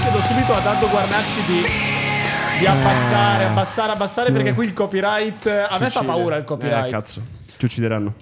Chiedo subito a Dado Guarnacci di, di abbassare, abbassare, abbassare perché qui il copyright... A me fa paura il copyright. Eh, cazzo, ci uccideranno.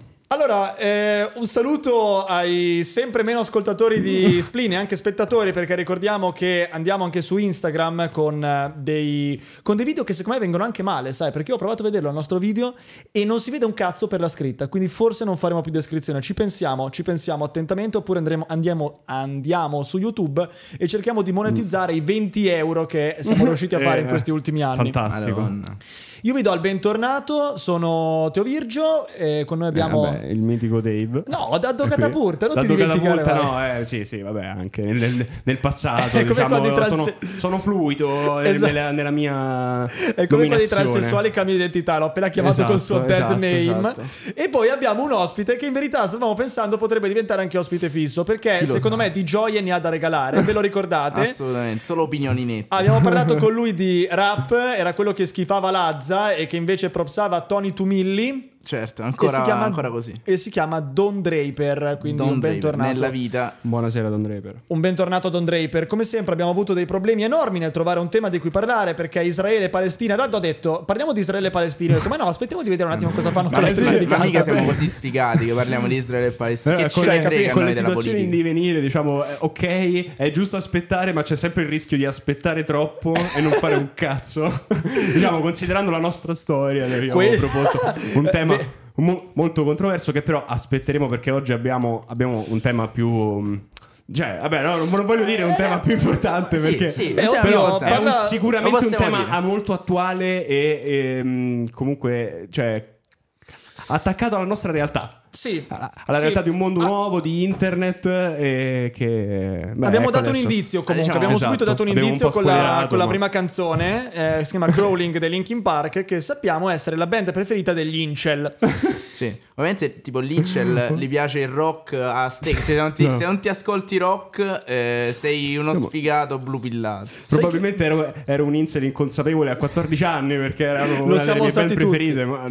Allora, eh, un saluto ai sempre meno ascoltatori di Spleen e anche spettatori, perché ricordiamo che andiamo anche su Instagram con, eh, dei, con dei video che secondo me vengono anche male, sai? Perché io ho provato a vederlo al nostro video e non si vede un cazzo per la scritta, quindi forse non faremo più descrizione. Ci pensiamo, ci pensiamo attentamente, oppure andremo, andiamo, andiamo su YouTube e cerchiamo di monetizzare i 20 euro che siamo riusciti a fare in Eh, questi ultimi anni. Fantastico. Madonna. Io vi do il bentornato, sono Teo Virgio e con noi abbiamo... Eh, vabbè, il mitico Dave. No, ho dato È qui. catapulta, non ti Dato dimenticare. catapulta, vai. no, eh, sì, sì, vabbè, anche nel, nel- nel passato, È come diciamo, quando transe- sono, sono fluido eh, Esatto. nella, nella mia È come quando i transessuali cambiano identità, l'ho appena chiamato Esatto, col suo dead esatto, name. esatto. E poi abbiamo un ospite che in verità stavamo pensando potrebbe diventare anche ospite fisso, perché Chi secondo sa? me di gioie ne ha da regalare, ve lo ricordate? Assolutamente, solo opinioni nette. Abbiamo parlato con lui di rap, era quello che schifava Lazza e che invece propsava Tony Tumilli. Certo, e ancora, si chiama, ancora così. E si chiama Don Draper, quindi Don un Draper, bentornato. nella vita. Buonasera, Don Draper. Un bentornato a Don Draper. Come sempre abbiamo avuto dei problemi enormi nel trovare un tema di cui parlare perché Israele e Palestina. Tanto ho detto, parliamo di Israele e Palestina. Ho detto, ma no, aspettiamo di vedere un attimo cosa fanno Ma, con la ma- striscia di ma mica siamo così sfigati che parliamo di Israele e Palestina. Eh, che ci con, frega con le situazioni in divenire, diciamo, eh, ok, è giusto aspettare, ma c'è sempre il rischio di aspettare troppo e non fare un cazzo. diciamo, considerando la nostra storia, ne abbiamo Que- proposto un tema Beh. mo- molto controverso che però aspetteremo perché oggi abbiamo, abbiamo un tema più... mm, Cioè, vabbè, no, non voglio dire un tema più importante Sì, perché sì, tema ovvio, importante. è un- sicuramente un tema dire. molto attuale e, ehm, comunque, cioè, attaccato alla nostra realtà. Sì, Alla alla sì. realtà di un mondo Ah, nuovo, di internet e che... beh, abbiamo ecco dato un adesso. indizio comunque, diciamo, abbiamo esatto, subito dato un abbiamo un indizio po' con la, con la ma- prima canzone, eh, si chiama Crawling dei Linkin Park, che sappiamo essere la band preferita degli Incel. Sì, ovviamente tipo Lincel gli piace il rock a steak. Cioè, se, non ti, No. se non ti ascolti rock, eh, sei uno sfigato blu pillato. Probabilmente ero, ero un incel inconsapevole a 14 anni perché erano una delle mie band tutti. preferite. Ma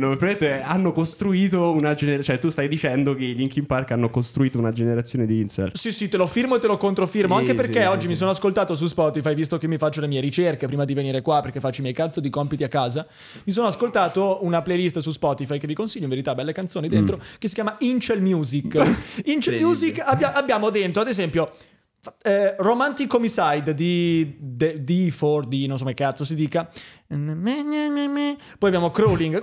hanno costruito una generazione. Cioè, tu stai dicendo che i Linkin Park hanno costruito una generazione di incel. Sì, sì, te lo firmo e te lo controfirmo. Sì, anche perché sì, oggi sì, mi sono ascoltato su Spotify, visto che mi faccio le mie ricerche prima di venire qua, perché faccio i miei cazzo di compiti a casa. Mi sono ascoltato una playlist su Spotify che vi consiglio, in verità, belle canzoni dentro, che si chiama Incel Music. Incel. Music abbia- abbiamo dentro, ad esempio. eh, Romantic Homicide di de- D4 di non so come cazzo si dica poi abbiamo Crawling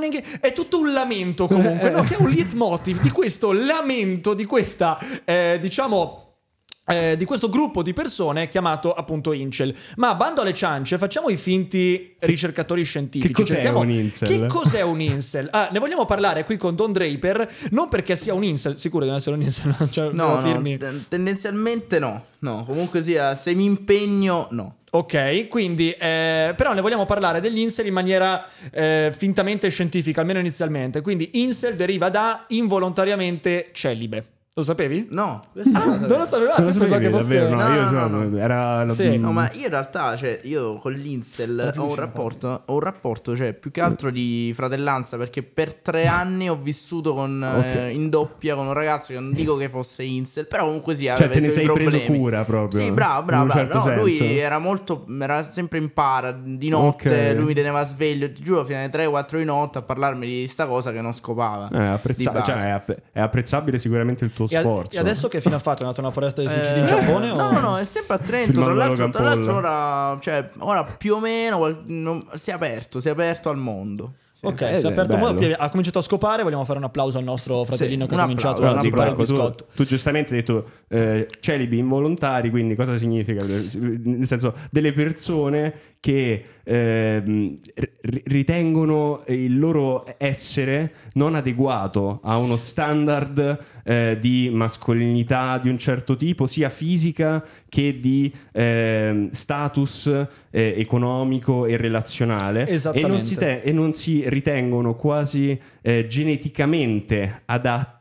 Crawling è tutto un lamento comunque no? che è un leitmotiv di questo lamento di questa eh, diciamo eh, di questo gruppo di persone chiamato appunto Incel. Ma bando alle ciance, facciamo i finti ricercatori scientifici. che cos'è Cerchiamo- un incel? Che cos'è un incel? Ah, ne vogliamo parlare qui con Don Draper, non perché sia un incel, sicuro di non essere un incel, cioè, No, no, ten- tendenzialmente no. No, comunque sia, se mi impegno, no. Ok, quindi eh, però ne vogliamo parlare degli incel in maniera eh, fintamente scientifica, almeno inizialmente. Quindi incel deriva da involontariamente celibe. Lo sapevi? No, Ah, non lo non lo sapevo, Non lo pensavo sapevi, che fosse davvero? No, No, io no, no. Era Sì. mm, No, ma io in realtà, cioè, io con l'Incel ho un rapporto, ho un rapporto, cioè, più che altro di fratellanza, perché per tre anni ho vissuto con, eh, Ok. in doppia con un ragazzo che non dico che fosse Incel, però comunque sia, Cioè, aveva te ne sei preso problemi. cura proprio. Sì, bravo, bravo, certo No, lui senso. era molto, era sempre in para, di notte, Ok. lui mi teneva sveglio, ti giuro, fino alle 3-4 di notte a parlarmi di sta cosa che non scopava. Eh, apprezza- cioè, è, app- è apprezzabile sicuramente il tuo E, a- sforzo. e adesso che fine ha fatto? È nata una foresta di suicidi in Eh, Giappone? No, o... no, no, è sempre a Trento. Tra l'altro, tra l'altro ora, cioè, ora più o meno non- si è aperto, si è aperto al mondo. Sì. Ok, Eh, si è aperto bello. ha cominciato a scopare. Vogliamo fare un applauso al nostro fratellino Sì, che ha cominciato a zippare il Ecco, tu, biscotto. tu giustamente hai detto eh, celibi involontari, quindi cosa significa? Nel senso, delle persone che ri- ritengono il loro essere non adeguato a uno standard eh, di mascolinità di un certo tipo, sia fisica che di ehm, status eh, economico e relazionale. E non, si te- e non si ritengono quasi eh, geneticamente adatti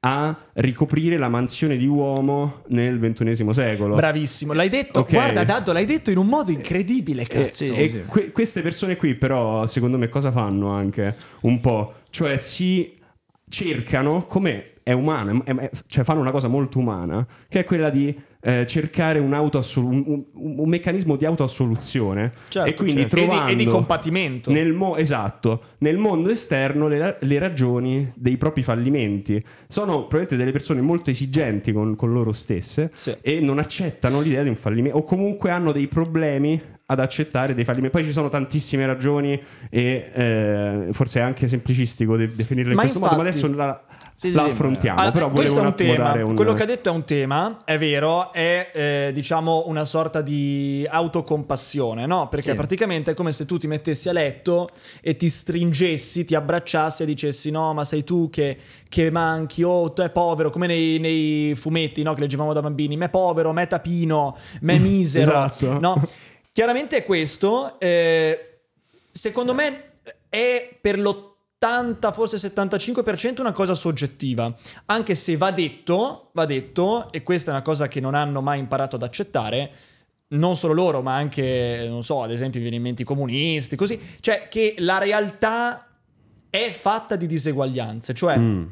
a ricoprire la mansione di uomo nel ventunesimo secolo. Bravissimo, l'hai detto. Ok. Guarda, Daddo, l'hai detto in un modo incredibile, E, cazzo. sì, e sì. que- queste persone qui, però, secondo me, cosa fanno anche un po'? Cioè, si cercano come è umano, è- è- cioè fanno una cosa molto umana, che è quella di eh, cercare un, autoassolu- un, un- un meccanismo di autoassoluzione Certo, e quindi certo. E di- trovando e di compatimento. nel mo- esatto, nel mondo esterno le, le ragioni dei propri fallimenti. Sono probabilmente delle persone molto esigenti con, con loro stesse Sì. e non accettano l'idea di un fallimento o comunque hanno dei problemi ad accettare dei fallimenti. Poi ci sono tantissime ragioni e eh, forse è anche semplicistico de- definirle in Ma questo modo, ma infatti- adesso la, Sì, la affrontiamo. Ah, però questo è un tema. un... Quello che ha detto è un tema, è vero, è eh, diciamo una sorta di autocompassione, no? Perché Sì. praticamente è come se tu ti mettessi a letto e ti stringessi, ti abbracciassi e dicessi no, ma sei tu che, che manchi, oh, tu è povero, come nei, nei fumetti no? che leggevamo da bambini, me povero, me tapino, me misero, Esatto. no? Chiaramente è questo, eh, secondo me è per l'80, forse 75% una cosa soggettiva, anche se va detto, va detto, e questa è una cosa che non hanno mai imparato ad accettare, non solo loro, ma anche, non so, ad esempio, viene in mente i comunisti, così, cioè che la realtà è fatta di diseguaglianze, cioè Mm.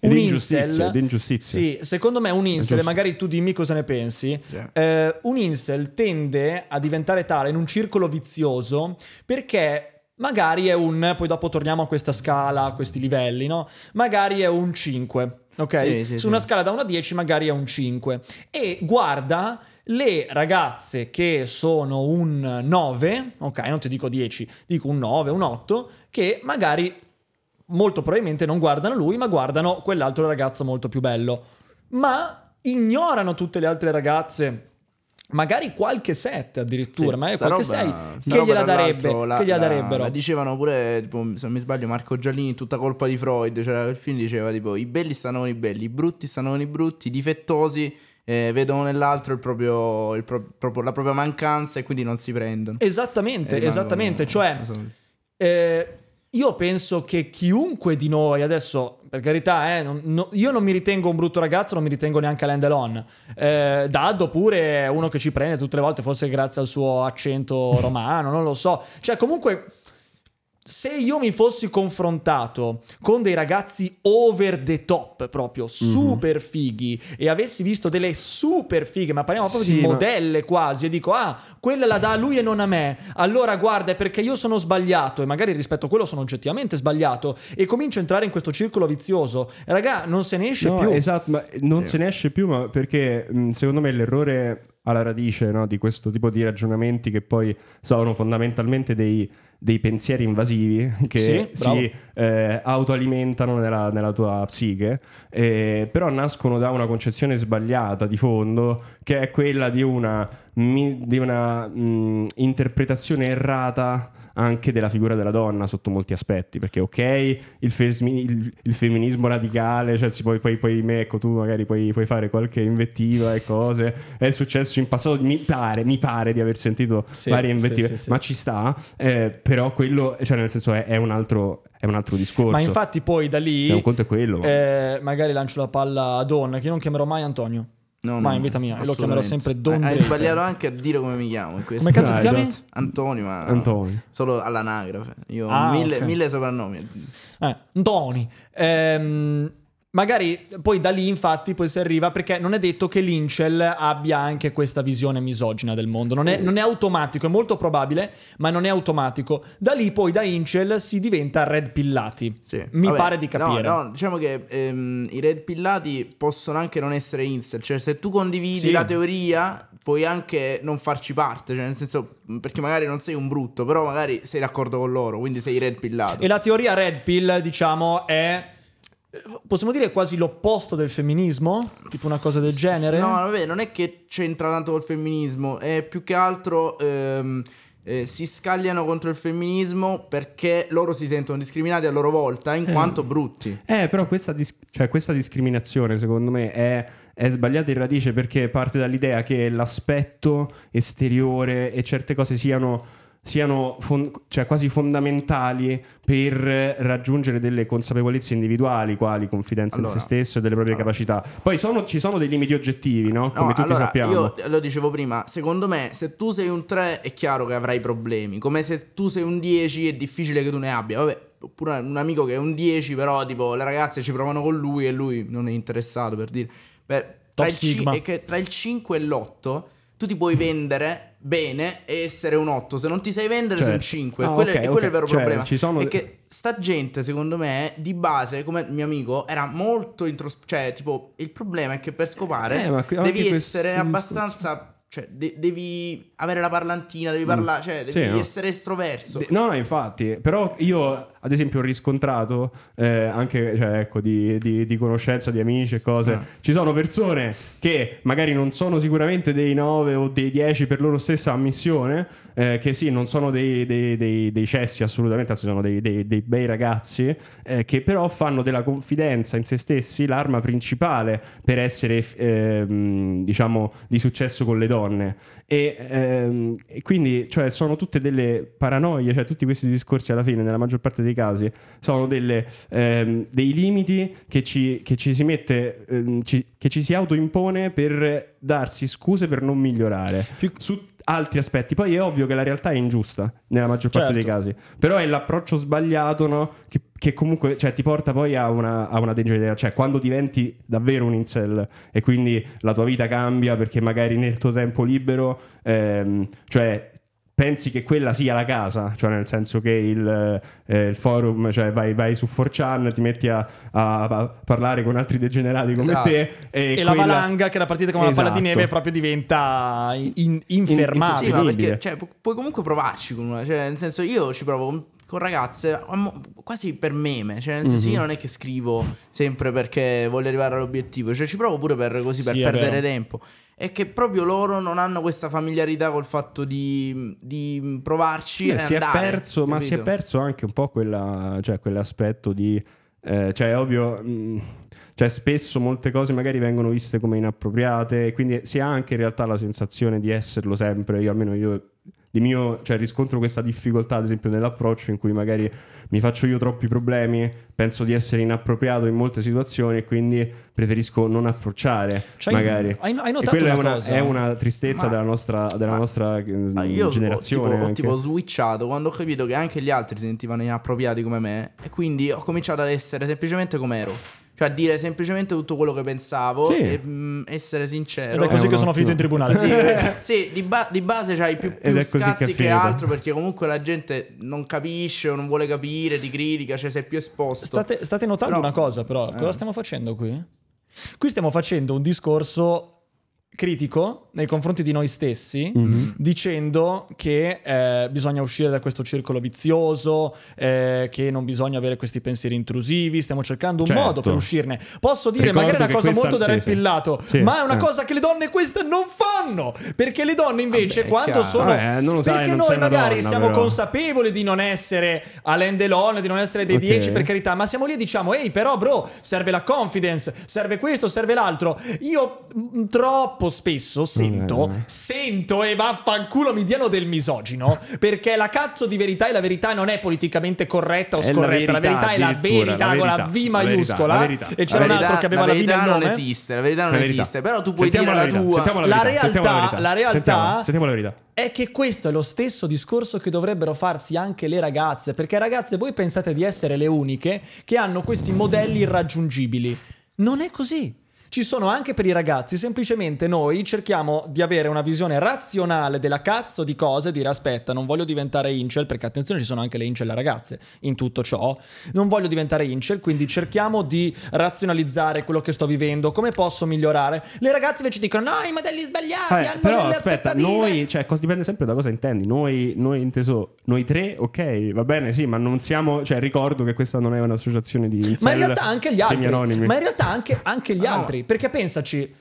un incel, sì, secondo me un incel, magari tu dimmi cosa ne pensi, Sì. eh, un incel tende a diventare tale in un circolo vizioso perché magari è un, poi dopo torniamo a questa scala, a questi livelli, no? Magari è un 5, ok? Sì, sì, Su sì. una scala da 1 a 10 magari è un 5 e guarda le ragazze che sono un 9, ok, non ti dico 10, dico un 9, un 8, che magari molto probabilmente non guardano lui, ma guardano quell'altro ragazzo molto più bello. Ma ignorano tutte le altre ragazze. Magari qualche 7 addirittura, Sì, ma qualche roba- 6 sta che gliela darebbe, la- che gliela la- darebbero. la dicevano pure, tipo, se non mi sbaglio, Marco Giallini, tutta colpa di Freud. C'era quel film diceva tipo: i belli stanno con i belli, i brutti stanno con i brutti, i difettosi eh, vedono nell'altro il proprio, il pro- proprio- la propria mancanza e quindi non si prendono. Esattamente, esattamente. Cioè. Eh, io penso che chiunque di noi, adesso per carità, eh, non- no- io non mi ritengo un brutto ragazzo, non mi ritengo neanche Alain Delon. Eh, Daddo pure è uno che ci prende tutte le volte, forse grazie al suo accento romano, non lo so. Cioè, comunque. Se io mi fossi confrontato con dei ragazzi over the top, proprio Mhm. super fighi, e avessi visto delle super fighe, ma parliamo proprio Sì, di ma- modelle quasi, e dico, ah, quella la dà a lui e non a me, allora guarda, è perché io sono sbagliato, e magari rispetto a quello sono oggettivamente sbagliato, e comincio a entrare in questo circolo vizioso. Raga, non se ne esce No, più. esatto, ma non Sì. se ne esce più, ma perché mh, secondo me l'errore alla radice no, di questo tipo di ragionamenti che poi sono fondamentalmente dei, dei pensieri invasivi che Sì, si eh, autoalimentano nella, nella tua psiche, eh, però nascono da una concezione sbagliata di fondo che è quella di una, di una mh, interpretazione errata anche della figura della donna sotto molti aspetti, perché ok, il, fesmi- il- il femminismo radicale, cioè si puoi, poi, poi me, ecco, tu magari puoi, puoi fare qualche invettiva e cose, è successo in passato, mi pare, mi pare di aver sentito Sì, varie invettive, sì, sì. ma ci sta, eh, però quello, cioè nel senso è, è un altro, è un altro discorso. Ma infatti poi da lì, Cioè, un conto è quello. eh, magari lancio la palla a Don, che non chiamerò mai Antonio. No, Ma no, in vita mia, e lo chiamerò sempre Don Hai Draper. sbagliato anche a dire come mi chiamo in questo. Come cazzo ti chiami? Antonio, ma Antonio. solo all'anagrafe. Io ho Ah, mille, ok. mille soprannomi. Eh, Antoni. Ehm, magari poi da lì infatti poi si arriva perché non è detto che l'Incel abbia anche questa visione misogina del mondo. Non è, non è automatico, è molto probabile, ma non è automatico. Da lì poi da Incel si diventa red pillati. Sì. Mi Vabbè, pare di capire. No, no, diciamo che ehm, i red pillati possono anche non essere incel. Cioè, se tu condividi Sì. la teoria, puoi anche non farci parte. Cioè, nel senso, perché magari non sei un brutto, però magari sei d'accordo con loro, quindi sei red pillato. E la teoria red pill, diciamo, è... Possiamo dire quasi l'opposto del femminismo? Tipo una cosa del genere? No, vabbè, non è che c'entra tanto col femminismo, è più che altro ehm, eh, si scagliano contro il femminismo perché loro si sentono discriminati a loro volta in quanto brutti. Eh, però questa, dis- cioè, questa discriminazione, secondo me, è, è sbagliata in radice perché parte dall'idea che l'aspetto esteriore e certe cose siano, siano fon- cioè, quasi fondamentali per raggiungere delle consapevolezze individuali, quali confidenza Allora, in se stesso e delle proprie allora. capacità. Poi sono- ci sono dei limiti oggettivi, no? Come No, tutti allora, sappiamo. Io lo dicevo prima, secondo me se tu sei un 3 è chiaro che avrai problemi, come se tu sei un 10 è difficile che tu ne abbia, vabbè, oppure un amico che è un 10, però tipo le ragazze ci provano con lui e lui non è interessato per dire. Beh, tra, il, che tra il 5 e l'8 tu ti puoi vendere bene e essere un 8. Se non ti sai vendere sei un Certo. 5. Ah, quello, ok, è, quello è il vero Cioè, problema. ci sono- È che sta gente, secondo me, di base, come il mio amico, era molto introspettivo. Cioè, tipo, il problema è che per scopare Eh, devi essere discorso. abbastanza. Cioè, de- devi avere la parlantina, devi parlare, cioè, devi Mm. Sì, no. essere estroverso. De- no, infatti, però io ad esempio ho riscontrato eh, anche cioè, ecco, di, di- di conoscenza di amici e cose. Ah. Ci sono persone che magari non sono sicuramente dei 9 o dei 10 per loro stessa ammissione, eh, che sì, non sono dei, dei- dei- dei cessi assolutamente, anzi sono dei, bei ragazzi, eh, che però fanno della confidenza in se stessi l'arma principale per essere, ehm, diciamo, di successo con le donne. E, ehm, quindi, cioè, sono tutte delle paranoie, cioè, tutti questi discorsi alla fine, nella maggior parte dei casi, sono delle, ehm, dei limiti che ci, che ci si mette, ehm, ci- che ci si autoimpone per darsi scuse per non migliorare. Su altri aspetti. Poi è ovvio che la realtà è ingiusta nella maggior parte Certo. dei casi, però è l'approccio sbagliato, no? Che, che comunque cioè, ti porta poi a una, a una degenerazione. Cioè, quando diventi davvero un incel e quindi la tua vita cambia perché magari nel tuo tempo libero, ehm, cioè pensi che quella sia la casa, cioè nel senso che il, eh, il forum, cioè vai, vai su 4chan, ti metti a, a- a parlare con altri degenerati come Esatto. te e, E la quella- valanga, che era partita come una palla di Esatto. neve, proprio diventa in- infermabile. Sì, ma insostenibile. perché cioè, pu- puoi comunque provarci con una. Cioè, nel senso, io ci provo con- ragazze quasi per meme. Cioè, nel senso, Mhm. io non è che scrivo sempre perché voglio arrivare all'obiettivo. Cioè, ci provo pure per così, per Sì, perdere tempo. È che proprio loro non hanno questa familiarità col fatto di, di provarci Eh, si è andare, perso, ma si è perso anche un po' quella, cioè, quell'aspetto di, eh, cioè, è ovvio, mh, cioè, spesso molte cose magari vengono viste come inappropriate, quindi si ha anche in realtà la sensazione di esserlo sempre. Io almeno io mio, cioè, riscontro questa difficoltà, ad esempio, nell'approccio in cui magari mi faccio io troppi problemi, penso di essere inappropriato in molte situazioni e quindi preferisco non approcciare. Cioè, magari. hai- hai E notato quella è una una, cosa? è una tristezza Ma- della nostra, della nostra Io ho- generazione. tipo, ho tipo switchato quando ho capito che anche gli altri si sentivano inappropriati come me e quindi ho cominciato ad essere semplicemente come ero. Cioè dire semplicemente tutto quello che pensavo Sì. e mm, essere sincero. Ed è così È che un sono finito in tribunale. Sì, eh, sì, di, ba- di base c'hai più, Ed più che scazzi che, finito. altro perché comunque la gente non capisce o non vuole capire, ti critica, cioè sei più esposto. State, state notando Però- una cosa, però. Cosa Eh. stiamo facendo qui? Qui stiamo facendo un discorso critico nei confronti di noi stessi, Mhm. dicendo che eh, bisogna uscire da questo circolo vizioso, eh, che non bisogna avere questi pensieri intrusivi, stiamo cercando un Certo. modo per uscirne. Posso dire, Ricordo magari è una cosa questa- molto da sì, red sì. pillato, Sì, ma è una eh. cosa che le donne queste non fanno, perché le donne invece Vabbè, quando chiaro. sono... Vabbè, non lo sai, perché non noi magari donna, siamo però. consapevoli di non essere Alain Delon, di non essere dei Ok. 10 per carità, ma siamo lì e diciamo, ehi però bro, serve la confidence, serve questo, serve l'altro. Io mm, troppo spesso sento, Eh. sento e vaffanculo mi diano del misogino, perché la cazzo di verità e la verità non è politicamente corretta o È la scorretta, la verità, verità, è la verità, la con la verità, V la verità, maiuscola la verità. e c'era La un altro verità- che aveva la, V verità nel non nome. esiste, la verità non La verità. esiste, però tu puoi Sentiamo dire la, verità, tua. sentiamo La verità, sentiamo realtà- la realtà- Sentiamo, sentiamo la verità. È che questo è lo stesso discorso che dovrebbero farsi anche le ragazze, perché ragazze voi pensate di essere le uniche che hanno questi modelli irraggiungibili. Non è così. Ci sono anche per i ragazzi, semplicemente noi cerchiamo di avere una visione razionale della cazzo di cose, dire aspetta, non voglio diventare incel, perché attenzione ci sono anche le incel ragazze in tutto ciò, non voglio diventare incel, quindi cerchiamo di razionalizzare quello che sto vivendo, come posso migliorare. Le ragazze invece dicono no, i modelli sbagliati, Vabbè, hanno però aspetta, noi, cioè, cosa dipende sempre da cosa intendi. Noi, noi inteso, noi tre, ok, va bene, sì, ma non siamo, cioè, ricordo che questa non è un'associazione di incel Ma in realtà anche gli altri. Ma in realtà anche, anche gli Ah, no. Altri. Perché pensaci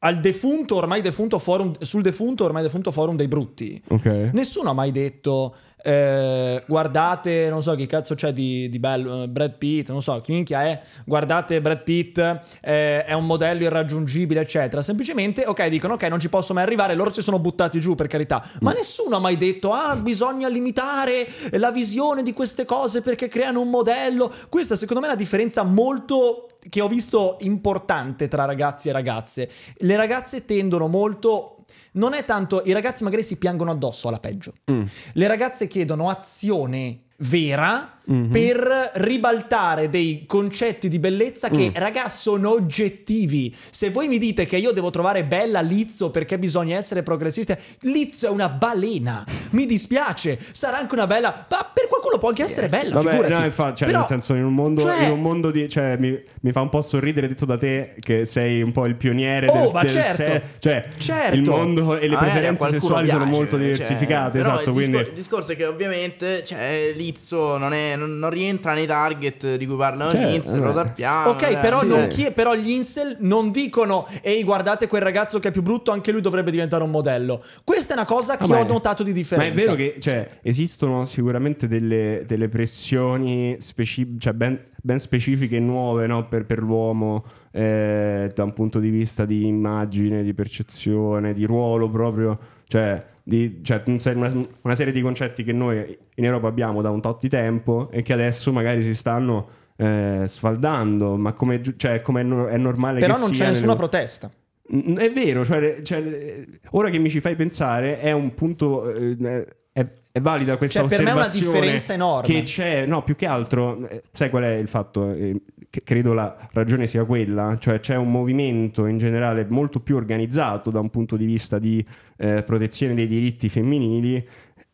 al defunto, ormai defunto forum, sul defunto, ormai defunto forum dei brutti. Ok. Nessuno ha mai detto. Eh, guardate, non so chi cazzo c'è di, di bello, eh, Brad Pitt, non so chi minchia è. Guardate, Brad Pitt eh, è un modello irraggiungibile, eccetera. Semplicemente, ok, dicono ok, non ci posso mai arrivare. Loro si sono buttati giù per carità. Ma nessuno ha mai detto, ah, bisogna limitare la visione di queste cose perché creano un modello. Questa, secondo me, è una differenza molto che ho visto importante tra ragazzi e ragazze. Le ragazze tendono molto. Non è tanto. I ragazzi magari si piangono addosso alla peggio. Mm. Le ragazze chiedono azione vera Mhm. per ribaltare dei concetti di bellezza che, Mm. raga, sono oggettivi. Se voi mi dite che io devo trovare bella Lizzo perché bisogna essere progressisti, Lizzo è una balena. Mi dispiace, sarà anche una bella, ma per qualcuno può anche essere bella, Vabbè, figurati. no, infatti, cioè, Però- nel senso, in un mondo, cioè- in un mondo di. Cioè, mi, mi fa un po' sorridere detto da te che sei un po' il pioniere Oh, del, ma del certo. se- cioè, Certo. il mondo e le Magari a preferenze sessuali sono piace, molto cioè, diversificate. però esatto, il, quindi. discor- il discorso è che ovviamente cioè, Lizzo non, è- non- non rientra nei target di cui parlano Certo, gli Incel, lo sappiamo. Ok, eh, però, sì. non chi- però gli incel non dicono ehi guardate quel ragazzo che è più brutto, anche lui dovrebbe diventare un modello. Questa è una cosa che Vabbè. ho notato di Ma differenza. è vero che cioè, esistono sicuramente delle, delle pressioni speci- cioè ben, ben specifiche e nuove no, per, per l'uomo eh, da un punto di vista di immagine, di percezione, di ruolo proprio. Cioè, di, cioè, una, una serie di concetti che noi in Europa abbiamo da un tot di tempo e che adesso magari si stanno eh, sfaldando. Ma come, cioè, come è, no- è normale Però non c'è nessuna nelle- protesta. È vero, cioè, cioè, ora che mi ci fai pensare, è un punto. eh, È, è valida questa Cioè, per me è una differenza enorme. Che c'è, no, più che altro, eh, sai qual è il fatto? Credo la ragione sia quella, cioè c'è un movimento in generale molto più organizzato da un punto di vista di eh, protezione dei diritti femminili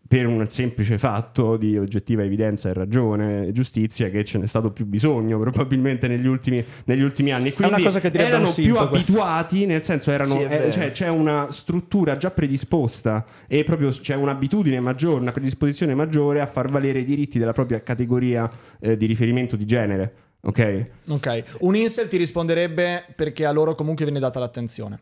per un semplice fatto di oggettiva evidenza e ragione e giustizia che ce n'è stato più bisogno probabilmente negli ultimi, negli ultimi anni. Quindi erano più questo. abituati, nel senso erano, Sì, eh, cioè, c'è una struttura già predisposta e proprio c'è un'abitudine maggiore, una predisposizione maggiore a far valere i diritti della propria categoria eh, di riferimento di genere. Ok? Ok, un incel ti risponderebbe perché a loro comunque viene data l'attenzione.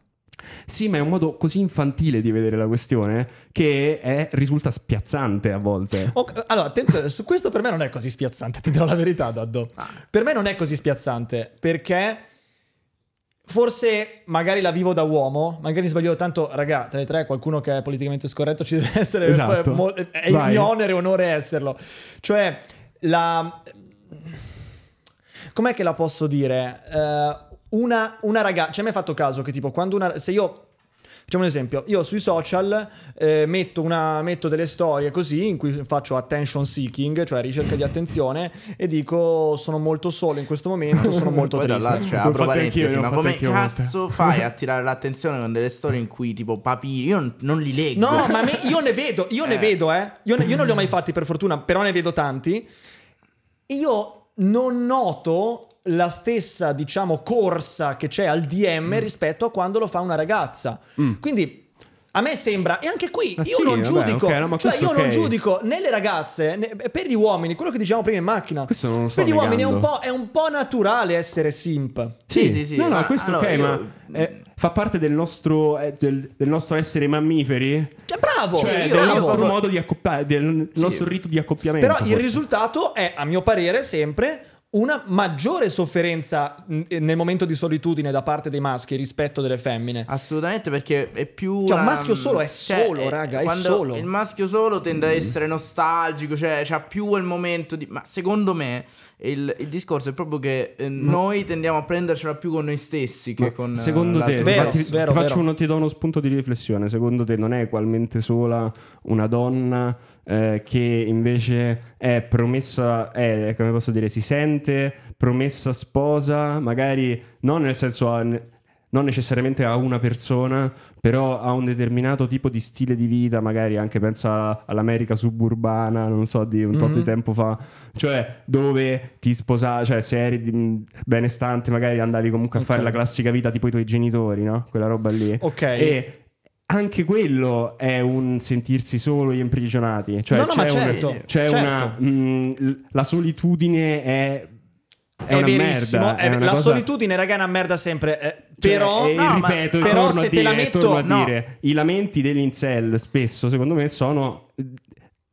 Sì, ma è un modo così infantile di vedere la questione che è- risulta spiazzante a volte. Ok, allora, attenzione, su questo per me non è così spiazzante, ti dirò la verità, Daddo. Per me non è così spiazzante perché forse magari la vivo da uomo, magari sbaglio tanto, raga, tra le tre qualcuno che è politicamente scorretto ci deve essere, Esatto. mo- è il mio onere e onore esserlo. Cioè, la... Com'è che la posso dire? Eh, una, una ragazza, ci hai mai fatto caso che tipo quando una... Se io... Facciamo un esempio, io sui social eh, metto, una- metto delle storie così in cui faccio attention seeking, cioè ricerca di attenzione, e dico sono molto solo in questo momento, sono molto Poi triste. là, cioè, apro parentesi, ma come cazzo fai a tirare l'attenzione con delle storie in cui tipo papiri, io non, non li leggo. No, ma me- io ne vedo, io ne Eh. vedo, eh. Io, ne- io non li ho mai fatti per fortuna, però ne vedo tanti. Io non noto la stessa, diciamo, corsa che c'è al DM Mm. rispetto a quando lo fa una ragazza. Quindi a me sembra, e anche qui Ah, io sì, non vabbè, giudico, ok, no, cioè io non ok. giudico né le ragazze né- per gli uomini, quello che dicevamo prima in macchina. Questo non lo sto per gli uomini è un, negando. po', è un po' naturale essere simp. Sì, sì, sì. No, no, ma questo allora, ok, io- ma eh, fa parte del nostro, eh, del, del nostro essere mammiferi? Cioè, bravo! Cioè, io- del io- nostro modo di accoppiare, del Sì. nostro rito di accoppiamento. Però il forse. risultato è, a mio parere, sempre una maggiore sofferenza mh, nel momento di solitudine da parte dei maschi rispetto delle femmine. Assolutamente perché è più... Cioè, un maschio solo è solo, raga, è solo. Il maschio solo tende a essere nostalgico, cioè c'ha più quel momento di... Ma secondo me il, il discorso è proprio che eh, noi tendiamo a prendercela più con noi stessi che Ma con... eh, secondo te, Vero, sesso. vero, ti, faccio vero. uno- ti do uno spunto di riflessione. Secondo te non è ugualmente sola una donna eh, che invece è promessa, è, come posso dire, si sente promessa sposa, magari non nel senso a- non necessariamente a una persona, però a un determinato tipo di stile di vita, magari anche pensa all'America suburbana, non so, di un tot di Mhm. tempo fa, cioè dove ti sposavi, cioè se eri benestante magari andavi comunque a Ok. fare la classica vita tipo i tuoi genitori, no? Quella roba lì. Ok. E anche quello è un sentirsi soli e imprigionati. Cioè No, no, c'è, ma certo, una, c'è certo. una- mh, l- la solitudine è, è, È, una verissimo. merda. è- è una la cosa- solitudine, raga, è una merda sempre. eh, cioè, però, e no, ma- ripeto, e però se a te dire, la metto- no. dire, i lamenti degli incel spesso, secondo me, sono.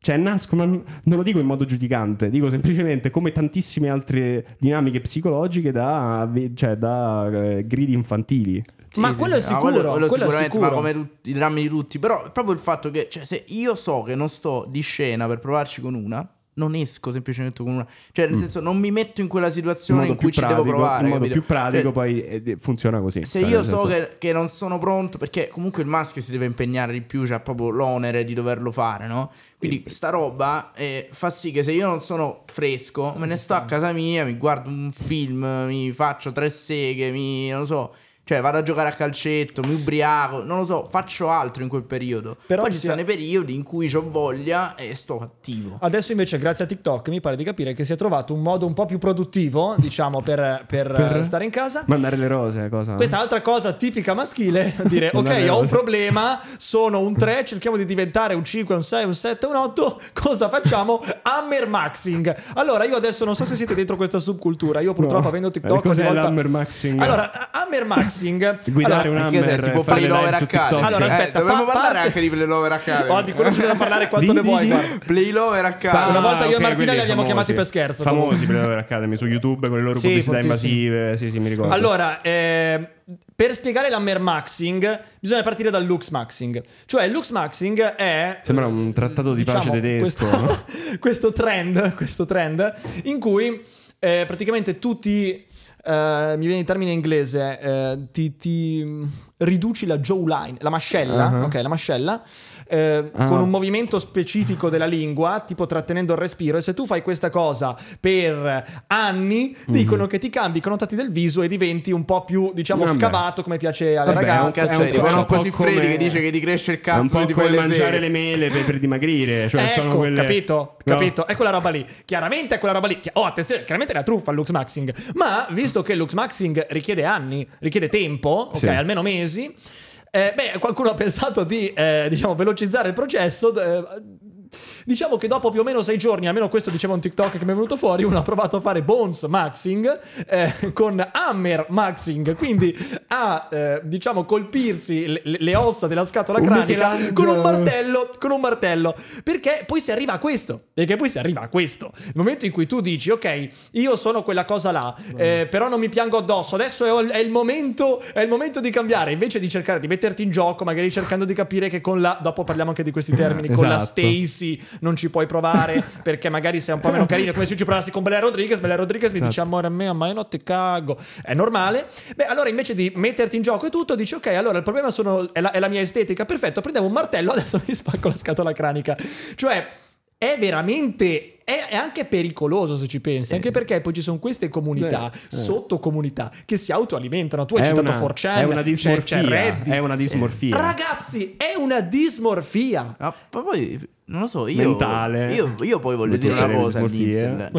Cioè, nascono, non lo dico in modo giudicante, dico semplicemente come tantissime altre dinamiche psicologiche da, cioè, da eh, gridi infantili. Sì, Ma sì, quello è sì. No, sicuro, quello, quello quello è sicuramente, sicuro. ma come tutti, i drammi di tutti. Però è proprio il fatto che, cioè, se io so che non sto di scena per provarci con una, non esco semplicemente con una. Cioè, nel senso, non mi metto in quella In situazione modo in cui ci devo pratico- provare. In modo capito? più pratico, Cioè, poi eh, funziona così. se Cioè, io so senso- che, che non sono pronto, perché comunque il maschio si deve impegnare di più, c'ha proprio l'onere di doverlo fare, no? Quindi sta roba eh, fa sì che se io non sono fresco, me ne sto a casa mia, mi guardo un film, mi faccio tre seghe, mi non lo so. Cioè, vado a giocare a calcetto, mi ubriaco, non lo so, faccio altro in quel periodo. Però Poi ci sia- sono i periodi in cui ho voglia e sto attivo. Adesso invece grazie a TikTok mi pare di capire che si è trovato un modo un po' più produttivo, diciamo, per, per, Per? eh, stare in casa. Mandare le rose, cosa? Questa altra cosa tipica maschile, dire ok, ho un problema, sono un 3, cerchiamo di diventare un 5, un 6, un 7, un 8, cosa facciamo? Hammer maxing. Allora, io adesso non so se siete dentro questa subcultura, io purtroppo No. avendo TikTok... Eh, cos'è ogni volta- l'hammer maxing? Allora, hammer maxing... Guidare allora, un Che sei, hammer tipo fare Play live Lover su Academy. Allora, Eh, aspetta, dobbiamo pa- parlare parte- anche di Play Lover Academy. Oh, di quello c'è da parlare quanto ne vuoi, guarda. Play Lover Academy. Una volta io e Martina li abbiamo famosi. chiamati per scherzo, Famosi comunque. per Lover Academy su YouTube con le loro Sì, pubblicità invasive. Sì, sì, mi ricordo. Allora, eh, per spiegare l'hammer maxing bisogna partire dal lux maxing. Cioè, il lux maxing è... Sembra un trattato di pace diciamo, tedesco. Questo, no? questo trend, questo trend in cui eh, praticamente tutti... eh, mi viene il termine inglese, eh, ti, ti riduci la jawline, la mascella, Uh-huh. ok, la mascella, eh, Ah. con un movimento specifico della lingua, tipo trattenendo il respiro, e se tu fai questa cosa per anni, Mhm. dicono che ti cambi i connotati del viso e diventi un po' più, diciamo, Vabbè. scavato come piace alle Vabbè, è un ragazze. Cazzo, È un po' così come- freddi che dice che ti cresce il È cazzo un po' di come mangiare seghe. le mele per, per dimagrire. Cioè, sono ecco, quelle... capito, No. capito. È quella roba lì. Chiaramente è quella roba lì. Oh, attenzione, chiaramente è la truffa il Lux Maxing. Ma visto che il Lux Maxing richiede anni, richiede tempo, ok, Sì. almeno mesi. Eh, beh, qualcuno ha pensato di, eh, diciamo, velocizzare il processo. eh, Diciamo che dopo più o meno sei giorni, almeno questo diceva un TikTok che mi è venuto fuori, uno ha provato a fare Bones Maxing eh, con Hammer Maxing, quindi a eh, diciamo colpirsi le, le ossa della scatola Un cranica Michelangelo. con un martello, con un martello. Perché poi si arriva a questo. Perché poi si arriva a questo. Il momento in cui tu dici, ok, io sono quella cosa là, eh, però non mi piango addosso. Adesso è, è il momento, è il momento di cambiare. Invece di cercare di metterti in gioco, magari cercando di capire che con la. Dopo parliamo anche di questi termini. Con la Esatto. Stacy non ci puoi provare perché magari sei un po' meno carino. Come se ci provassi con Bella Rodriguez. Bella Rodriguez mi dice, Esatto. amore mio, ma io non ti cago. È normale. Beh, allora invece di metterti in gioco e tutto, dici, ok, allora il problema sono, è, la, è la mia estetica. Perfetto, prendevo un martello, adesso mi spacco la scatola cranica. Cioè, è veramente. È, è anche pericoloso se ci pensi, anche perché poi ci sono queste comunità, Eh, eh. sottocomunità, che si autoalimentano. Tu hai È citato una, 4chan, è una dismorfia. c'è Reddit. È una dismorfia. Ragazzi, è una dismorfia. Ah, ma poi non lo so, io, Mentale. io, io poi voglio dire una cosa. Ma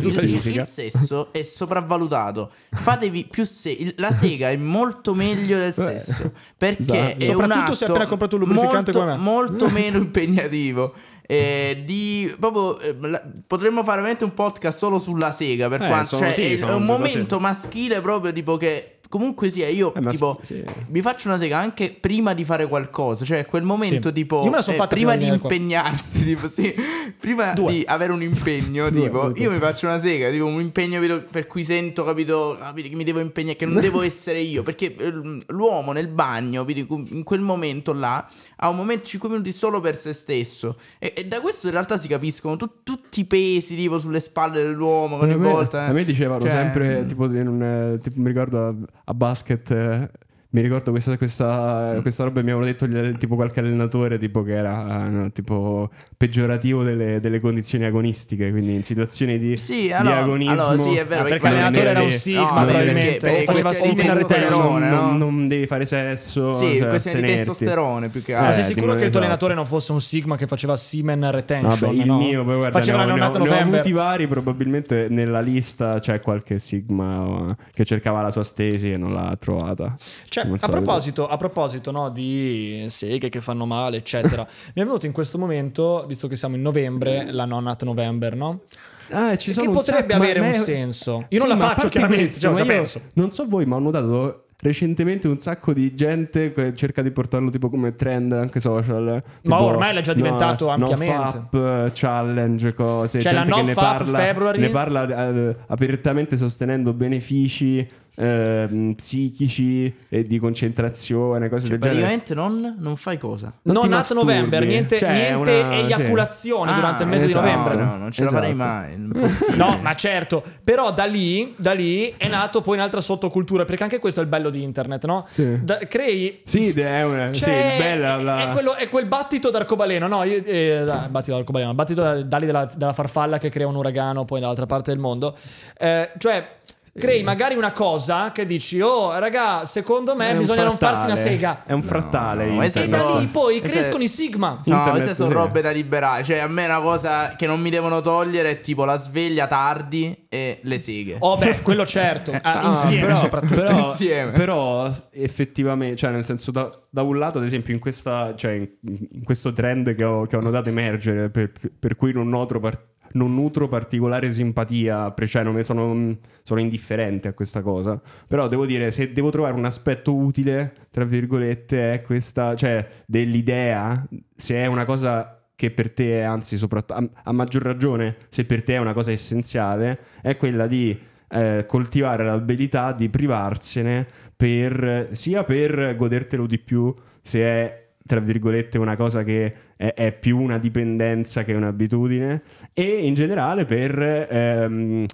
tutte Il, il- sesso è sopravvalutato. Fatevi più se- la sega è molto meglio del sesso perché Esatto. è un Soprattutto se hai atto appena comprato un lubrificante molto, molto meno impegnativo. Eh, di proprio eh, la- potremmo fare veramente un podcast solo sulla sega per Eh, quanto sono- cioè, sì, è, è un momento maschile proprio tipo che comunque sia io Eh, tipo sì. mi faccio una sega anche prima di fare qualcosa cioè quel momento Sì. tipo eh, prima di impegnarsi tipo sì prima Due. di avere un impegno tipo due, io mi faccio una sega tipo un impegno per- cui sento capito, capito che mi devo impegnare che non devo essere io perché eh, l'uomo nel bagno in quel momento là ha un momento 5 minuti solo per se stesso e, e da questo in realtà si capiscono tu- tutti i pesi tipo sulle spalle dell'uomo ogni a, me, volta a me dicevano Cioè, sempre, tipo, in un, eh, tipo, mi ricordo a, basket, eh, mi ricordo questa, questa, questa roba mi avevano detto gli- tipo qualche allenatore tipo che era eh, no, tipo peggiorativo delle, delle condizioni agonistiche, quindi in situazioni di, Sì, di allora, agonismo. allora sì, è vero. Ah, perché l'allenatore era un sigma, no, probabilmente, perché, perché faceva testosterone, non, no? non, non devi fare sesso. Sì, cioè, questione di testosterone più che Ma altro. sei Eh, sicuro tipo, che il tuo esatto. allenatore non fosse un Sigma che faceva semen retention? Vabbè, il mio, poi guarda, Faceva ne ho, ne ho- ne ho avuti vari, probabilmente nella lista c'è qualche Sigma eh, che cercava la sua stesi e non l'ha trovata. Cioè, Come a proposito, a proposito no, di seghe che fanno male, eccetera, mi è venuto in questo momento, visto che siamo in novembre, la Nonat November, no? Ah, ci Che sono un potrebbe sacco, avere un è- senso. Io non Sì, la ma a faccio, chiaramente, cioè, penso. Non so voi, ma ho notato recentemente un sacco di gente che cerca di portarlo tipo come trend anche social. Ma Tipo, ormai l'è già diventato no, ampiamente. NoFap, challenge, cose. Cioè, la gente che ne parla, February? ne parla eh, apertamente sostenendo benefici ehm, psichici e di concentrazione, cose Cioè, del genere. praticamente non, non fai cosa. Non non masturbi. November, niente, Cioè, niente una- eiaculazione Ah, durante il mese esatto. di novembre. No, no, non ce la farei Esatto. mai. No, ma certo, però da lì, da lì è nato poi un'altra sottocultura, perché anche questo è il bello di internet, no? Sì. Da- crei... Sì, è, una, sì, C'è- bella la... è, quello- è quel battito d'arcobaleno, no? Io, eh, dai, battito d'arcobaleno, battito da- d'ali della, della farfalla che crea un uragano poi dall'altra parte del mondo. Eh, cioè, crei magari una cosa che dici, oh, raga, secondo me È bisogna non farsi una sega. È un frattale. no, internet. E da lì poi Queste- crescono i sigma. No, Internet, queste sono robe da liberare. Cioè, a me una cosa che non mi devono togliere è tipo la sveglia tardi e le seghe. Oh, beh, quello certo. Ah, insieme però, soprattutto. però, Insieme. però effettivamente, cioè nel senso da, da un lato ad esempio in, questa, cioè, in, in questo trend che ho, che ho notato emergere per, per cui non nutro, par- non nutro particolare simpatia, cioè non sono, sono indifferente a questa cosa, però devo dire se devo trovare un aspetto utile, tra virgolette, è questa, cioè dell'idea, se è una cosa che per te è anzi soprattutto a, a maggior ragione se per te è una cosa essenziale è quella di eh, coltivare l'abilità di privarsene per sia per godertelo di più se è tra virgolette una cosa che è, è più una dipendenza che un'abitudine e in generale per ehm,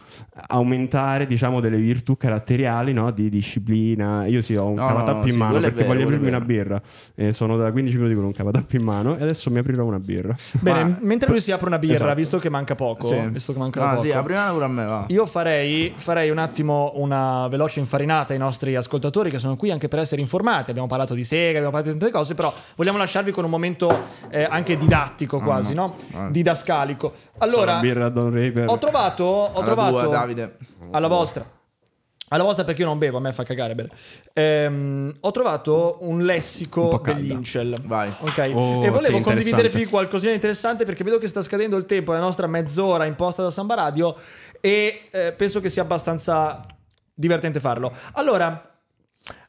aumentare diciamo delle virtù caratteriali no? di disciplina io sì ho un No, cavatappo no, in sì, mano perché vero, voglio aprirmi una birra e sono da 15 minuti con un cavatappo in mano e adesso mi aprirò una birra Bene, Ma- mentre lui si apre una birra, Esatto. visto che manca poco, Sì. visto che manca Ah, poco. sì, aprila pure a me, va. Io farei, farei un attimo una veloce infarinata ai nostri ascoltatori che sono qui anche per essere informati. Abbiamo parlato di Sega, abbiamo parlato di tante cose, però vogliamo lasciarvi con un momento eh, anche didattico quasi, no? Ah. Didascalico. Allora, ho trovato, ho Alla trovato tua, Davide. alla vostra. Alla vostra perché io non bevo, a me fa cagare bere. Ehm, ho trovato un Un lessico calda. degli incel. Vai. Ok. Oh, e volevo sì, condividervi qualcosina di interessante perché vedo che sta scadendo il tempo della nostra mezz'ora imposta da Samba Radio e eh, penso che sia abbastanza divertente farlo. Allora,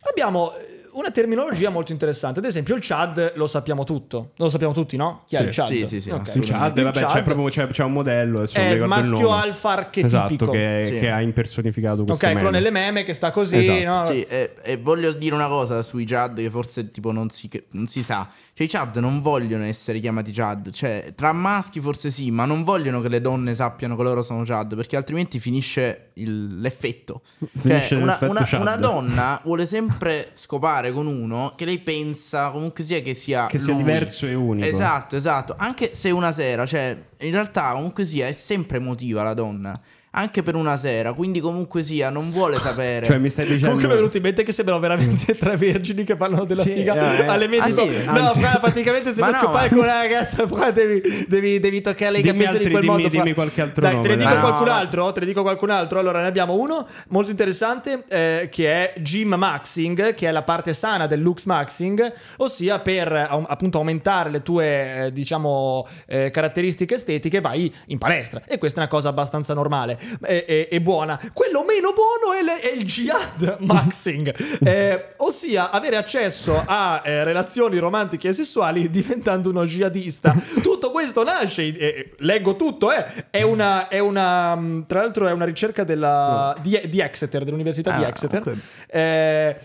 abbiamo eh, una terminologia molto interessante. Ad esempio, il Chad lo sappiamo tutto. Lo sappiamo tutti, no? Chi è Sì. il Chad? Sì, sì, sì, Ok. il. Chad, Il vabbè, Chad c'è proprio c'è, c'è un modello è il maschio nome. alfa archetipico. esatto che, Sì. che ha impersonificato questo Ok, quello meme. nelle meme che sta così, Esatto. no? Sì, e, e voglio dire una cosa sui Chad che forse tipo non si, che- non si sa. Cioè i Chad non vogliono essere chiamati Chad. Cioè tra maschi forse sì, ma non vogliono che le donne sappiano che loro sono Chad perché altrimenti finisce il- l'effetto. Finisce cioè, una, l'effetto una- Chad. una donna vuole sempre scopare con uno che lei pensa comunque sia che sia Che sia lui. diverso e unico. Esatto, esatto. Anche se una sera, cioè, in realtà comunque sia è sempre emotiva la donna. Anche per una sera, quindi comunque sia non vuole sapere. cioè mi stai dicendo Comunque mi è venuto in mente che sembrano veramente tre vergini che parlano della Sì, figa eh, eh. alle medie. Ah, sì? no, Anzi. praticamente se vuoi no, scopare ma- con una ragazza qua devi, devi, devi toccare le altri, di quel dimmi- modo. dimmi qualche altro Dai, nome, te ne dico dai. qualcun No, ma- altro, te ne dico qualcun altro. Allora ne abbiamo uno molto interessante eh, che è Gym Maxing, che è la parte sana del Lux Maxing, ossia per appunto aumentare le tue eh, diciamo eh, caratteristiche estetiche vai in palestra e questa è una cosa abbastanza normale e, e- e buona. Quello meno buono è, le- è il jihad maxing, eh, ossia avere accesso a eh, relazioni romantiche e sessuali diventando uno jihadista. Tutto questo nasce, eh, leggo tutto, eh, è una, è una, mh, tra l'altro è una ricerca della, di, di Exeter, dell'Università di Ah, Exeter. ok.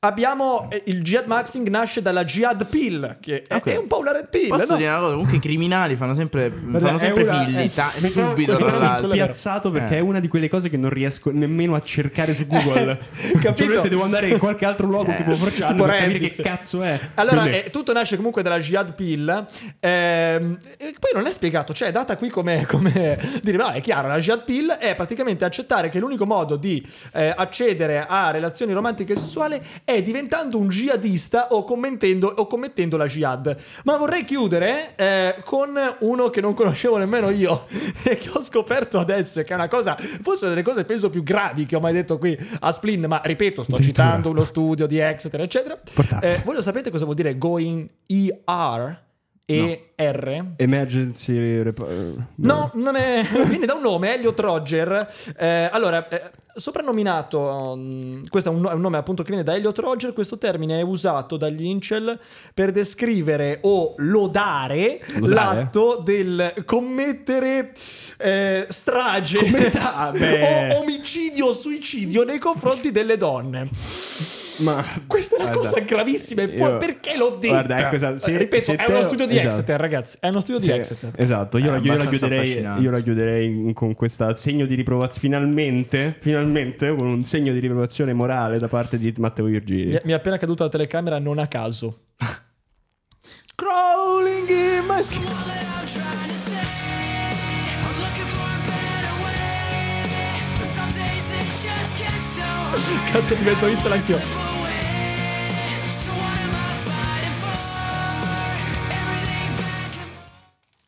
Abbiamo eh, il jihad maxing nasce dalla jihad pill, che è, Ok. è un po' una red pill. Posso no? dire una cosa? Comunque i criminali fanno sempre, fanno sempre una- figli. eh, ta- subito, trovo l'altro. spiazzato perché Eh. è una di quelle cose che non riesco nemmeno a cercare su Google. Capito? Cioè, devo andare in qualche altro luogo Eh. tipo 4chan Tipo per capire che cazzo è. Allora, eh, tutto nasce comunque dalla jihad pill. ehm, e poi non è spiegato, cioè è data qui come, come dire, no, è chiaro, la jihad pill è praticamente accettare che l'unico modo di eh, accedere a relazioni romantiche e sessuali è diventando un jihadista o commettendo, o commettendo la jihad. Ma vorrei chiudere eh, con uno che non conoscevo nemmeno io e che ho scoperto adesso, che è una cosa, forse una delle cose penso più gravi che ho mai detto qui a Splin, ma ripeto, sto Addirittura. citando uno studio di Exeter, eccetera. Eh, voi lo sapete cosa vuol dire going ER? E R. Emergency. rep- No, non è. viene da un nome, Elliot Roger. Eh, allora, eh, soprannominato, mm, questo è un, no- un nome appunto che viene da Elliot Roger. Questo termine è usato dagli Incel per descrivere o lodare, Lodare? l'atto del commettere eh, strage Commet- o omicidio o suicidio nei confronti delle donne. Ma Questa è una guarda, cosa gravissima. E poi io- perché l'ho detta? Guarda, ecco, esatto, se- Ripeto, se è te- uno studio di esatto. Exeter, ragazzi. È uno studio Sì, di Exeter. Esatto, io, È la, io la chiuderei, io la chiuderei con questo segno di riprovazione. Finalmente, finalmente, con un segno di riprovazione morale da parte di Matteo Virgili. Mi, mi è appena caduta la telecamera non a caso. Crawling in my skin. Cazzo divento Isla anch'io.